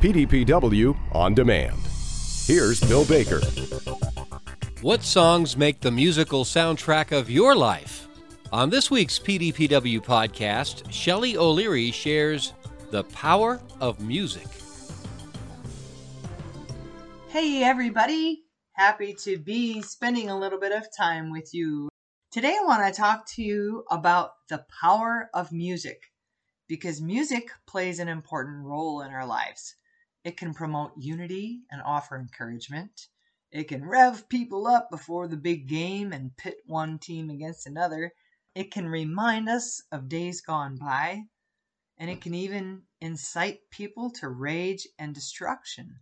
PDPW On Demand. Here's Bill Baker. What songs make the musical soundtrack of your life? On this week's PDPW podcast, Shelley O'Leary shares the power of music. Hey, everybody. Happy to be spending a little bit of time with you. Today, I want to talk to you about the power of music because music plays an important role in our lives. It can promote unity and offer encouragement. It can rev people up before the big game and pit one team against another. It can remind us of days gone by. And it can even incite people to rage and destruction.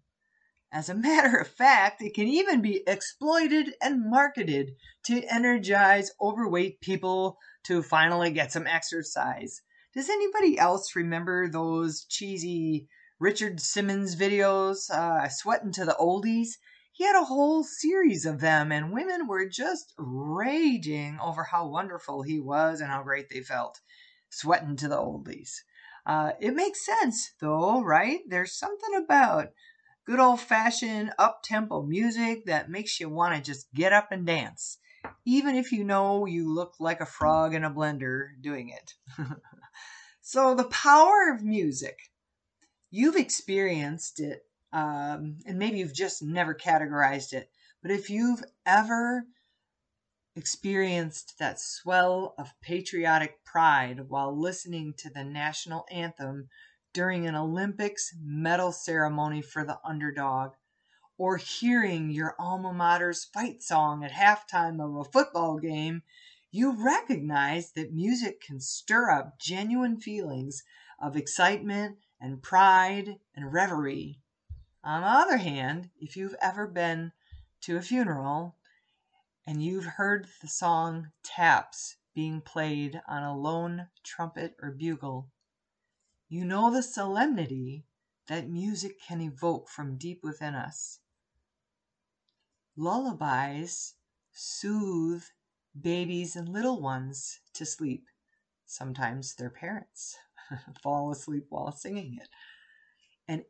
As a matter of fact, it can even be exploited and marketed to energize overweight people to finally get some exercise. Does anybody else remember those cheesy Richard Simmons videos, uh, Sweating to the Oldies. He had a whole series of them, and women were just raging over how wonderful he was and how great they felt. Sweating to the Oldies. Uh, it makes sense, though, right? There's something about good old fashioned up tempo music that makes you want to just get up and dance, even if you know you look like a frog in a blender doing it. so, the power of music you've experienced it, um, and maybe you've just never categorized it, but if you've ever experienced that swell of patriotic pride while listening to the national anthem during an Olympics medal ceremony for the underdog, or hearing your alma mater's fight song at halftime of a football game, you recognize that music can stir up genuine feelings of excitement and pride and reverie. On the other hand, if you've ever been to a funeral and you've heard the song taps being played on a lone trumpet or bugle, you know the solemnity that music can evoke from deep within us. Lullabies soothe babies and little ones to sleep, sometimes their parents. fall asleep while singing it. And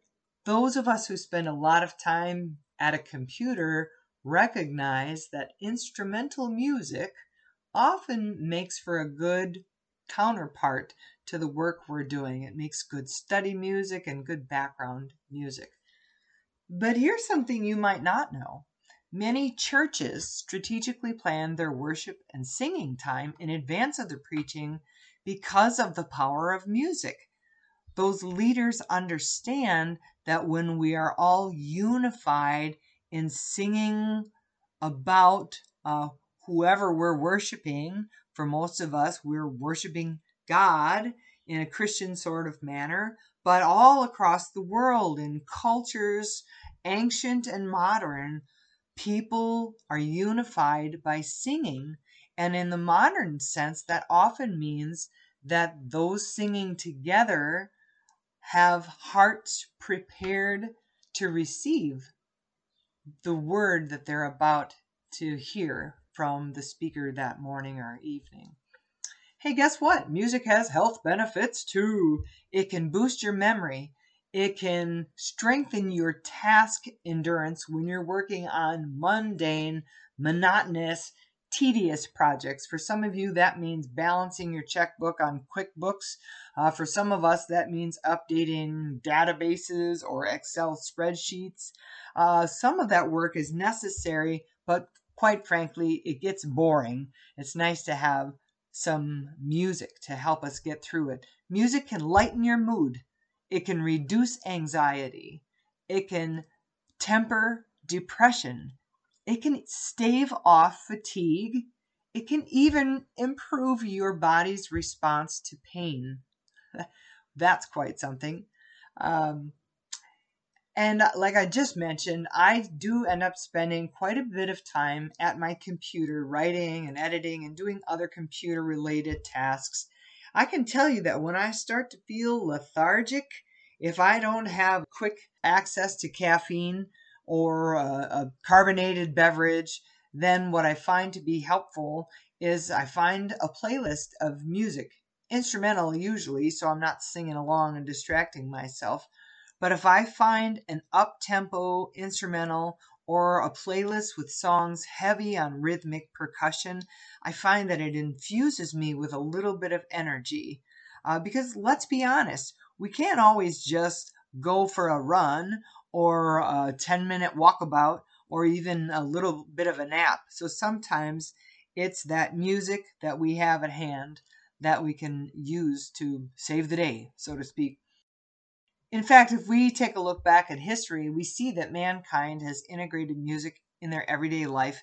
those of us who spend a lot of time at a computer recognize that instrumental music often makes for a good counterpart to the work we're doing. It makes good study music and good background music. But here's something you might not know. Many churches strategically plan their worship and singing time in advance of the preaching because of the power of music. Those leaders understand that when we are all unified in singing about uh, whoever we're worshiping, for most of us, we're worshiping God in a Christian sort of manner, but all across the world in cultures, ancient and modern, people are unified by singing and in the modern sense, that often means that those singing together have hearts prepared to receive the word that they're about to hear from the speaker that morning or evening. Hey, guess what? Music has health benefits too. It can boost your memory. It can strengthen your task endurance when you're working on mundane, monotonous, tedious projects. For some of you, that means balancing your checkbook on QuickBooks. Uh, for some of us, that means updating databases or Excel spreadsheets. Uh, some of that work is necessary, but quite frankly, it gets boring. It's nice to have some music to help us get through it. Music can lighten your mood, it can reduce anxiety, it can temper depression it can stave off fatigue. It can even improve your body's response to pain. That's quite something. Um, and uh, like I just mentioned, I do end up spending quite a bit of time at my computer writing and editing and doing other computer related tasks. I can tell you that when I start to feel lethargic, if I don't have quick access to caffeine, or a, a carbonated beverage, then what I find to be helpful is I find a playlist of music, instrumental usually, so I'm not singing along and distracting myself, But if I find an up tempo instrumental or a playlist with songs heavy on rhythmic percussion, I find that it infuses me with a little bit of energy. Uh, because let's be honest, we can't always just go for a run or a 10 minute walkabout or even a little bit of a nap. So sometimes it's that music that we have at hand that we can use to save the day, so to speak. In fact, if we take a look back at history, we see that mankind has integrated music in their everyday life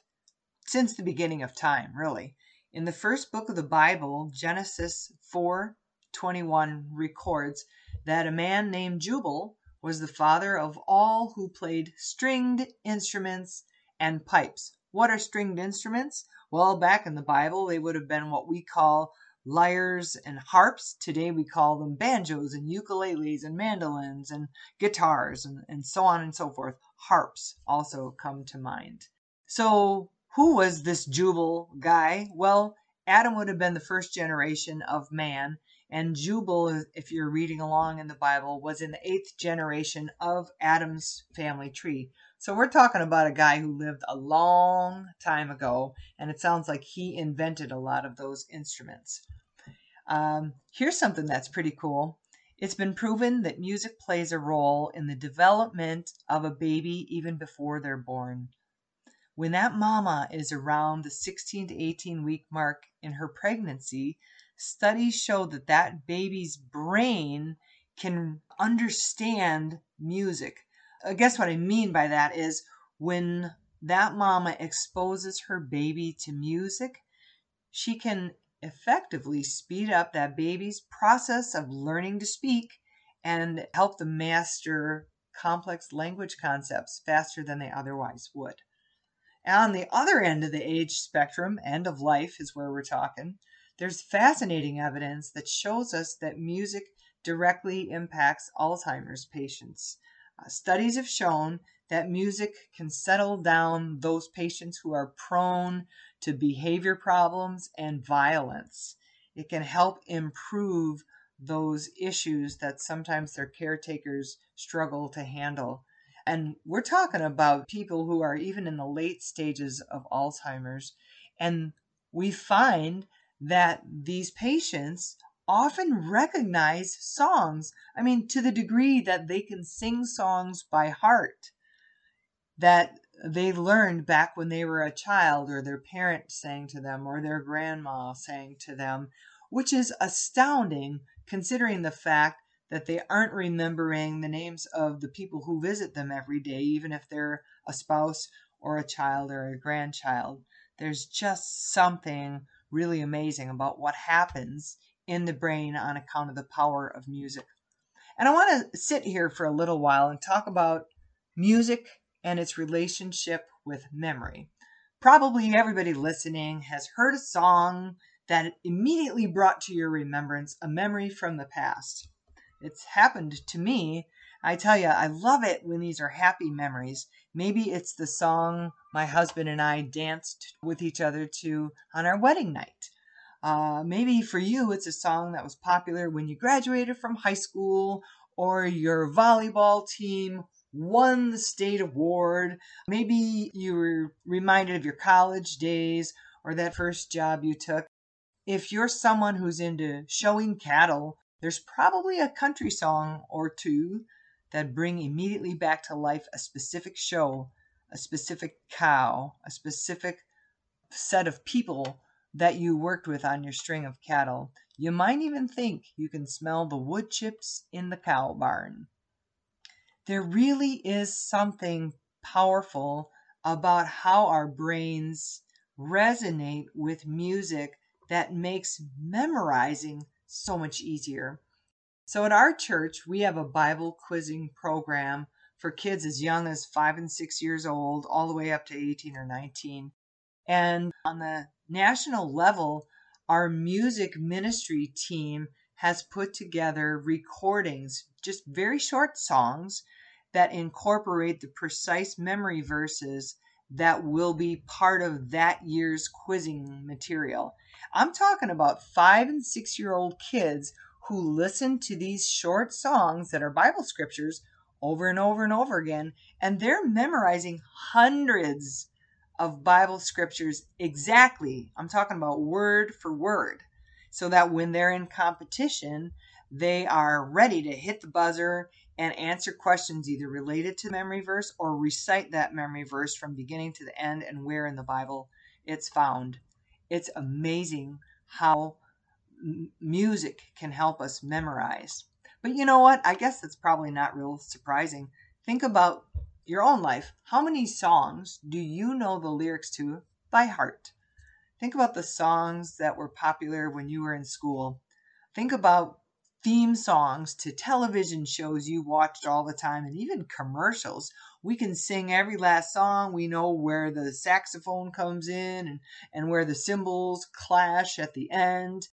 since the beginning of time, really. In the first book of the Bible, Genesis 4:21 records that a man named Jubal was the father of all who played stringed instruments and pipes. What are stringed instruments? Well, back in the Bible, they would have been what we call lyres and harps. Today we call them banjos and ukuleles and mandolins and guitars and, and so on and so forth. Harps also come to mind. So, who was this Jubal guy? Well, Adam would have been the first generation of man, and Jubal, if you're reading along in the Bible, was in the eighth generation of Adam's family tree. So we're talking about a guy who lived a long time ago, and it sounds like he invented a lot of those instruments. Um, here's something that's pretty cool. It's been proven that music plays a role in the development of a baby even before they're born. When that mama is around the 16 to 18 week mark in her pregnancy, studies show that that baby's brain can understand music. I guess what I mean by that is when that mama exposes her baby to music, she can effectively speed up that baby's process of learning to speak and help them master complex language concepts faster than they otherwise would. On the other end of the age spectrum, end of life is where we're talking, there's fascinating evidence that shows us that music directly impacts Alzheimer's patients. Uh, studies have shown that music can settle down those patients who are prone to behavior problems and violence. It can help improve those issues that sometimes their caretakers struggle to handle. And we're talking about people who are even in the late stages of Alzheimer's. And we find that these patients often recognize songs. I mean, to the degree that they can sing songs by heart that they learned back when they were a child, or their parent sang to them, or their grandma sang to them, which is astounding considering the fact that they aren't remembering the names of the people who visit them every day, even if they're a spouse or a child or a grandchild. There's just something really amazing about what happens in the brain on account of the power of music. And I want to sit here for a little while and talk about music and its relationship with memory. Probably everybody listening has heard a song that immediately brought to your remembrance a memory from the past. It's happened to me. I tell you, I love it when these are happy memories. Maybe it's the song my husband and I danced with each other to on our wedding night. Uh, maybe for you, it's a song that was popular when you graduated from high school or your volleyball team won the state award. Maybe you were reminded of your college days or that first job you took. If you're someone who's into showing cattle, there's probably a country song or two that bring immediately back to life a specific show, a specific cow, a specific set of people that you worked with on your string of cattle. You might even think you can smell the wood chips in the cow barn there really is something powerful about how our brains resonate with music that makes memorizing so much easier. So, at our church, we have a Bible quizzing program for kids as young as five and six years old, all the way up to 18 or 19. And on the national level, our music ministry team has put together recordings, just very short songs that incorporate the precise memory verses that will be part of that year's quizzing material. I'm talking about five and six year old kids who listen to these short songs that are Bible scriptures over and over and over again. And they're memorizing hundreds of Bible scriptures exactly. I'm talking about word for word. So that when they're in competition, they are ready to hit the buzzer and answer questions either related to memory verse or recite that memory verse from beginning to the end and where in the Bible it's found. It's amazing how music can help us memorize. But you know what? I guess that's probably not real surprising. Think about your own life. How many songs do you know the lyrics to by heart? Think about the songs that were popular when you were in school. Think about theme songs to television shows you watched all the time and even commercials. We can sing every last song. We know where the saxophone comes in and, and where the cymbals clash at the end.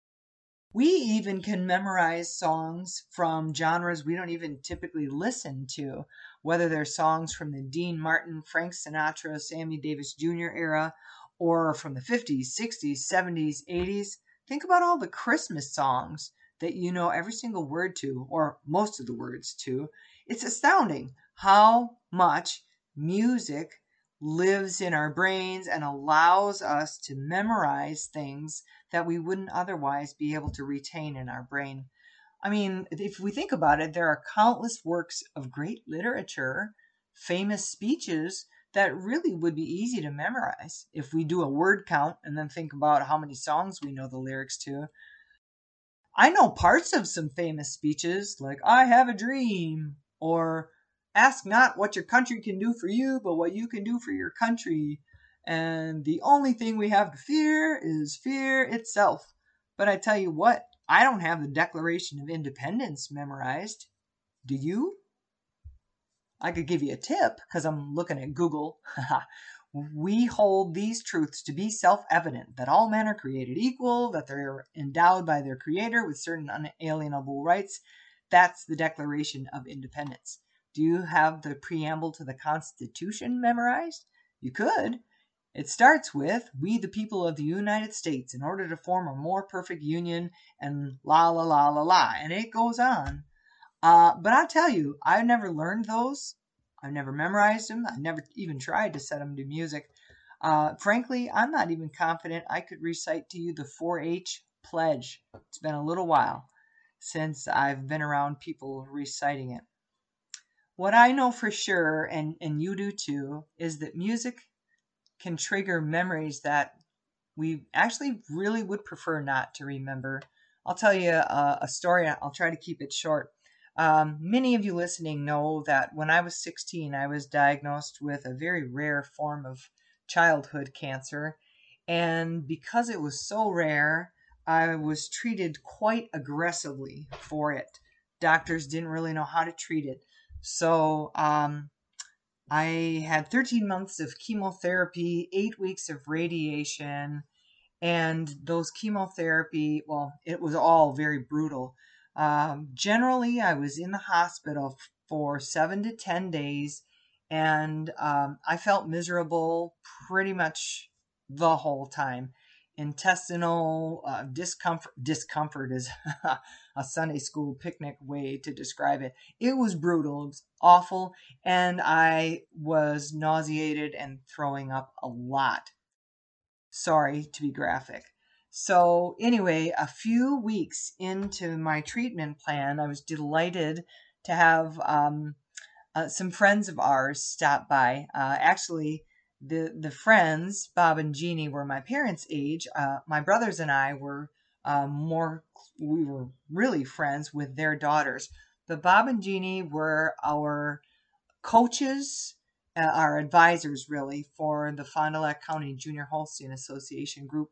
We even can memorize songs from genres we don't even typically listen to, whether they're songs from the Dean Martin, Frank Sinatra, Sammy Davis Jr. era, or from the 50s, 60s, 70s, 80s. Think about all the Christmas songs that you know every single word to, or most of the words to. It's astounding how much music lives in our brains and allows us to memorize things that we wouldn't otherwise be able to retain in our brain. I mean, if we think about it, there are countless works of great literature, famous speeches that really would be easy to memorize if we do a word count and then think about how many songs we know the lyrics to. I know parts of some famous speeches, like I have a dream, or ask not what your country can do for you, but what you can do for your country. And the only thing we have to fear is fear itself. But I tell you what, I don't have the Declaration of Independence memorized. Do you? I could give you a tip because I'm looking at Google. we hold these truths to be self evident that all men are created equal, that they're endowed by their Creator with certain unalienable rights. That's the Declaration of Independence. Do you have the preamble to the Constitution memorized? You could. It starts with We, the people of the United States, in order to form a more perfect union, and la la la la la. And it goes on. Uh, but I tell you, I've never learned those I've never memorized them. I've never even tried to set them to music. Uh, frankly, I'm not even confident I could recite to you the 4 H pledge. It's been a little while since I've been around people reciting it. What I know for sure, and, and you do too, is that music can trigger memories that we actually really would prefer not to remember. I'll tell you a, a story. I'll try to keep it short. Um, many of you listening know that when I was 16, I was diagnosed with a very rare form of childhood cancer. And because it was so rare, I was treated quite aggressively for it. Doctors didn't really know how to treat it. So um, I had 13 months of chemotherapy, eight weeks of radiation, and those chemotherapy, well, it was all very brutal. Um, generally, I was in the hospital for seven to 10 days, and um, I felt miserable pretty much the whole time. Intestinal uh, discomfort, discomfort is a Sunday school picnic way to describe it. It was brutal, it was awful, and I was nauseated and throwing up a lot. Sorry to be graphic. So, anyway, a few weeks into my treatment plan, I was delighted to have um, uh, some friends of ours stop by. Uh, actually, the the friends, Bob and Jeannie, were my parents' age. Uh, my brothers and I were uh, more, we were really friends with their daughters. But Bob and Jeannie were our coaches, uh, our advisors, really, for the Fond du Lac County Junior Holstein Association group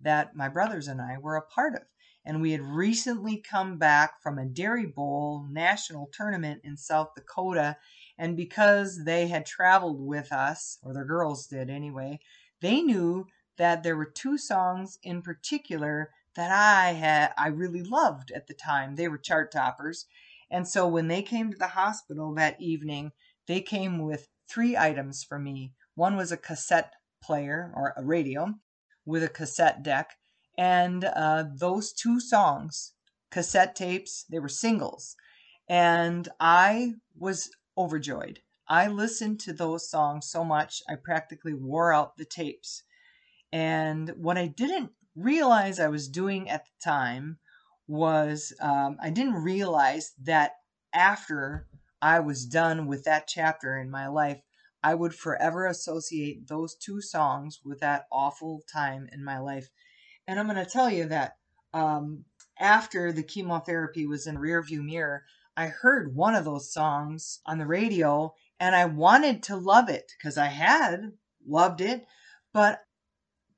that my brothers and I were a part of. And we had recently come back from a Dairy Bowl national tournament in South Dakota. And because they had traveled with us, or their girls did anyway, they knew that there were two songs in particular that I had I really loved at the time. They were chart toppers. And so when they came to the hospital that evening, they came with three items for me. One was a cassette player or a radio, with a cassette deck. And uh, those two songs, cassette tapes, they were singles. And I was overjoyed. I listened to those songs so much, I practically wore out the tapes. And what I didn't realize I was doing at the time was um, I didn't realize that after I was done with that chapter in my life, I would forever associate those two songs with that awful time in my life. And I'm going to tell you that um, after the chemotherapy was in rearview mirror, I heard one of those songs on the radio and I wanted to love it because I had loved it, but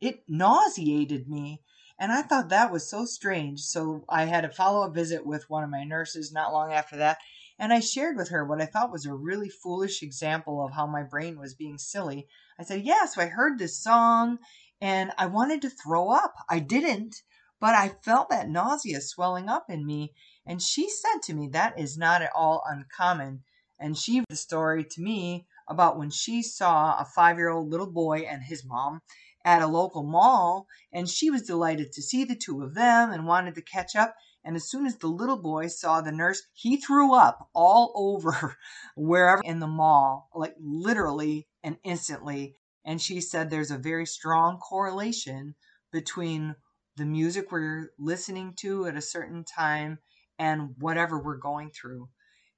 it nauseated me. And I thought that was so strange. So I had a follow up visit with one of my nurses not long after that. And I shared with her what I thought was a really foolish example of how my brain was being silly. I said, Yeah, so I heard this song and I wanted to throw up. I didn't, but I felt that nausea swelling up in me. And she said to me, That is not at all uncommon. And she the story to me about when she saw a five year old little boy and his mom at a local mall, and she was delighted to see the two of them and wanted to catch up. And as soon as the little boy saw the nurse, he threw up all over wherever in the mall, like literally and instantly. And she said there's a very strong correlation between the music we're listening to at a certain time and whatever we're going through.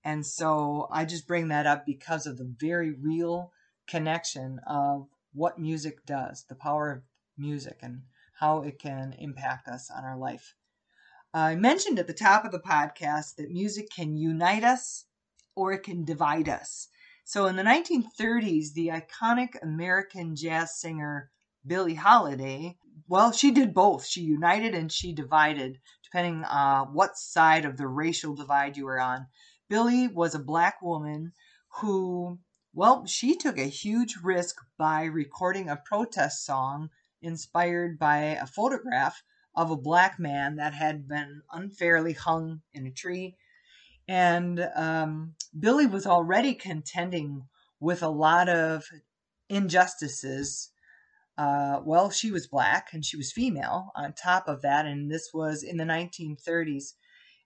And so I just bring that up because of the very real connection of what music does, the power of music, and how it can impact us on our life. I mentioned at the top of the podcast that music can unite us or it can divide us. So in the 1930s, the iconic American jazz singer Billie Holiday, well, she did both. She united and she divided, depending uh, what side of the racial divide you were on. Billie was a black woman who well, she took a huge risk by recording a protest song inspired by a photograph of a black man that had been unfairly hung in a tree. And um, Billie was already contending with a lot of injustices. Uh, well, she was black and she was female on top of that, and this was in the 1930s.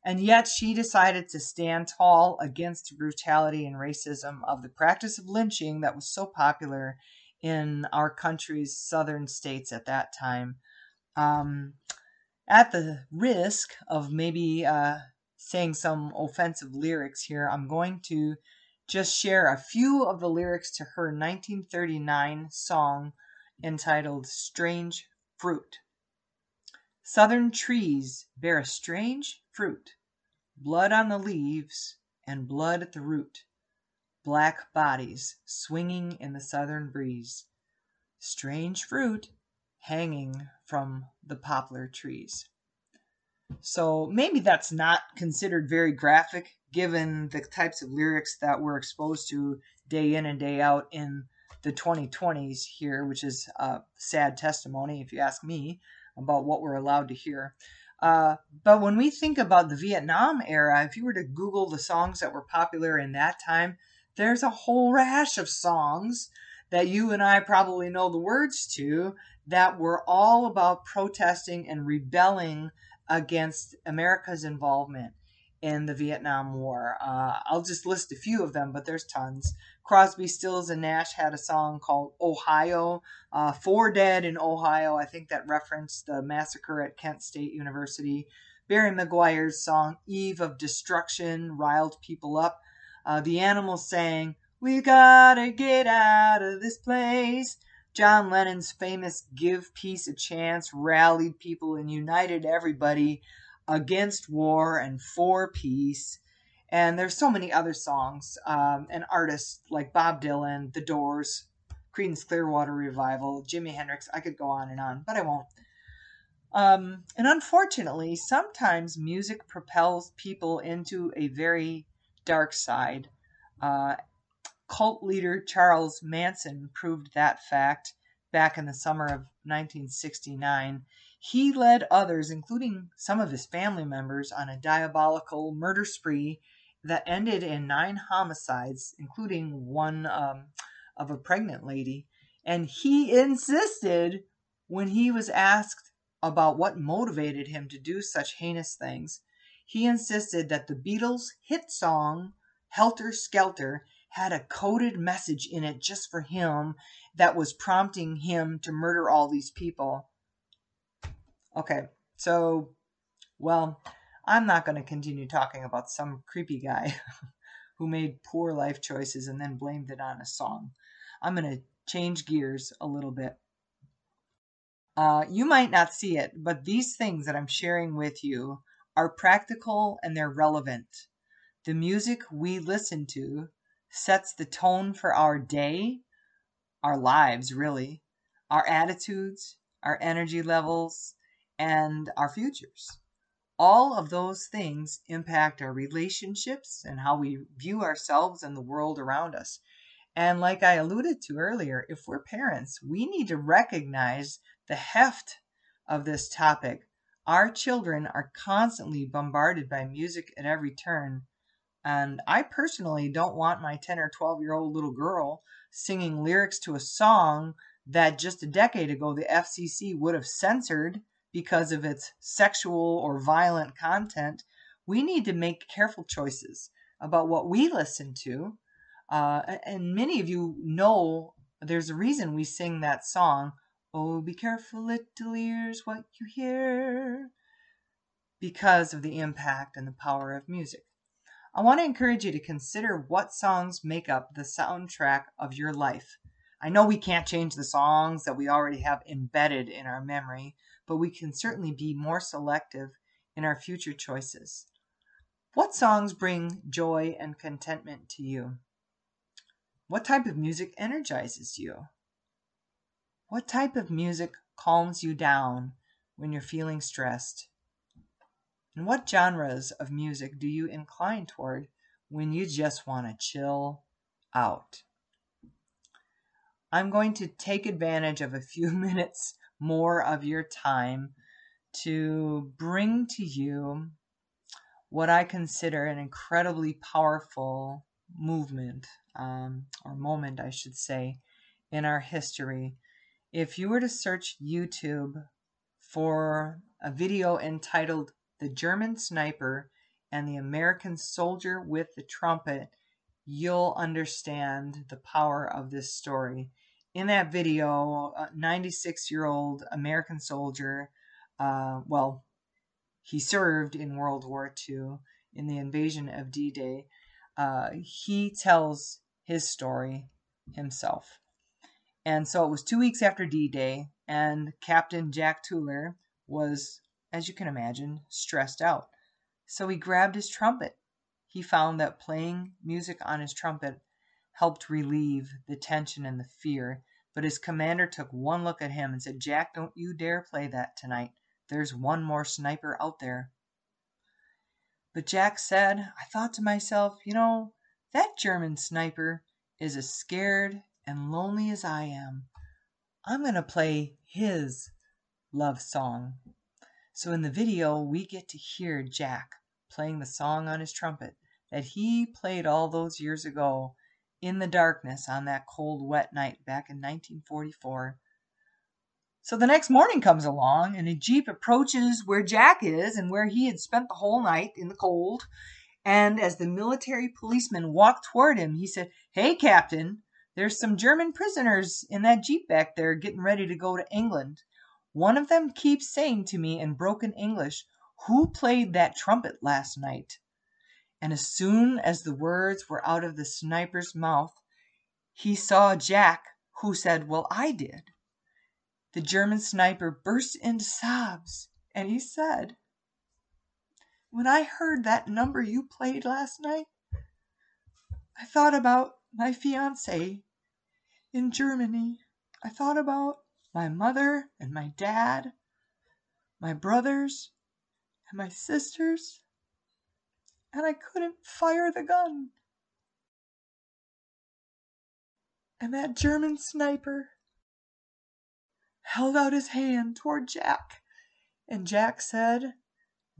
And yet she decided to stand tall against the brutality and racism of the practice of lynching that was so popular in our country's southern states at that time. Um, at the risk of maybe uh, saying some offensive lyrics here, I'm going to just share a few of the lyrics to her 1939 song entitled Strange Fruit. Southern trees bear a strange fruit, blood on the leaves and blood at the root, black bodies swinging in the southern breeze, strange fruit hanging from the poplar trees. So maybe that's not considered very graphic given the types of lyrics that we're exposed to day in and day out in the 2020s here, which is a sad testimony, if you ask me about what we're allowed to hear. Uh, but when we think about the Vietnam era, if you were to Google the songs that were popular in that time, there's a whole rash of songs that you and I probably know the words to that were all about protesting and rebelling against America's involvement in the Vietnam War. Uh, I'll just list a few of them, but there's tons. Crosby, Stills, and Nash had a song called Ohio. Uh, Four Dead in Ohio. I think that referenced the massacre at Kent State University. Barry McGuire's song Eve of Destruction riled people up. Uh, the Animals sang, We gotta get out of this place. John Lennon's famous Give Peace a Chance rallied people and united everybody against war and for peace. And there's so many other songs um, and artists like Bob Dylan, The Doors, Creedence Clearwater Revival, Jimi Hendrix. I could go on and on, but I won't. Um, and unfortunately, sometimes music propels people into a very dark side. Uh, cult leader Charles Manson proved that fact back in the summer of 1969. He led others, including some of his family members, on a diabolical murder spree that ended in nine homicides, including one um, of a pregnant lady. And he insisted when he was asked about what motivated him to do such heinous things, he insisted that the Beatles' hit song, Helter Skelter, had a coded message in it just for him that was prompting him to murder all these people. Okay, so, well, I'm not going to continue talking about some creepy guy who made poor life choices and then blamed it on a song. I'm going to change gears a little bit. Uh, you might not see it, but these things that I'm sharing with you are practical and they're relevant. The music we listen to sets the tone for our day, our lives, really, our attitudes, our energy levels, and our futures. All of those things impact our relationships and how we view ourselves and the world around us. And like I alluded to earlier, if we're parents, we need to recognize the heft of this topic. Our children are constantly bombarded by music at every turn. And I personally don't want my 10 or 12 year old little girl singing lyrics to a song that just a decade ago the FCC would have censored because of its sexual or violent content. We need to make careful choices about what we listen to uh, and many of you know there's a reason we sing that song. Oh, be careful, little ears, what you hear. Because of the impact and the power of music. I want to encourage you to consider what songs make up the soundtrack of your life. I know we can't change the songs that we already have embedded in our memory, but we can certainly be more selective in our future choices. What songs bring joy and contentment to you? What type of music energizes you? What type of music calms you down when you're feeling stressed? And what genres of music do you incline toward when you just want to chill out? I'm going to take advantage of a few minutes more of your time to bring to you what I consider an incredibly powerful movement um, or moment, I should say, in our history. If you were to search YouTube for a video entitled The German Sniper and the American Soldier with the Trumpet, you'll understand the power of this story. In that video, a 96 year old American soldier, uh, well, he served in World War II in the invasion of D Day. Uh, he tells his story himself. And so it was two weeks after D Day, and Captain Jack Tueller was, as you can imagine, stressed out. So he grabbed his trumpet. He found that playing music on his trumpet helped relieve the tension and the fear. But his commander took one look at him and said, Jack, don't you dare play that tonight. There's one more sniper out there. But Jack said, I thought to myself, you know, that German sniper is as scared and lonely as I am. I'm going to play his love song. So in the video, we get to hear Jack playing the song on his trumpet that he played all those years ago in the darkness on that cold, wet night back in 1944. So the next morning comes along, and a Jeep approaches where Jack is and where he had spent the whole night in the cold. And as the military policeman walked toward him, he said, Hey, Captain, there's some German prisoners in that jeep back there getting ready to go to England. One of them keeps saying to me in broken English, Who played that trumpet last night? And as soon as the words were out of the sniper's mouth, he saw Jack, who said, Well, I did. The German sniper burst into sobs, and he said, when I heard that number you played last night, I thought about my fiance in Germany. I thought about my mother and my dad, my brothers and my sisters, and I couldn't fire the gun. And that German sniper held out his hand toward Jack, and Jack said,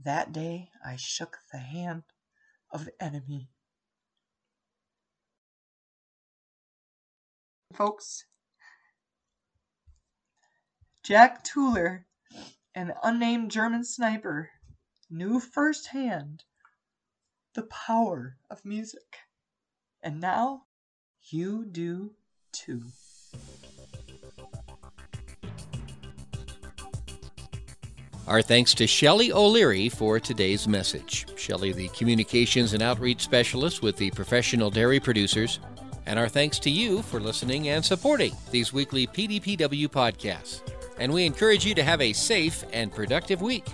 that day I shook the hand of the enemy. Folks, Jack Tueller, an unnamed German sniper, knew firsthand the power of music. And now You do too. Our thanks to Shelley O'Leary for today's message. Shelley, the Communications and Outreach Specialist with the Professional Dairy Producers. And our thanks to you for listening and supporting these weekly PDPW podcasts. And we encourage you to have a safe and productive week.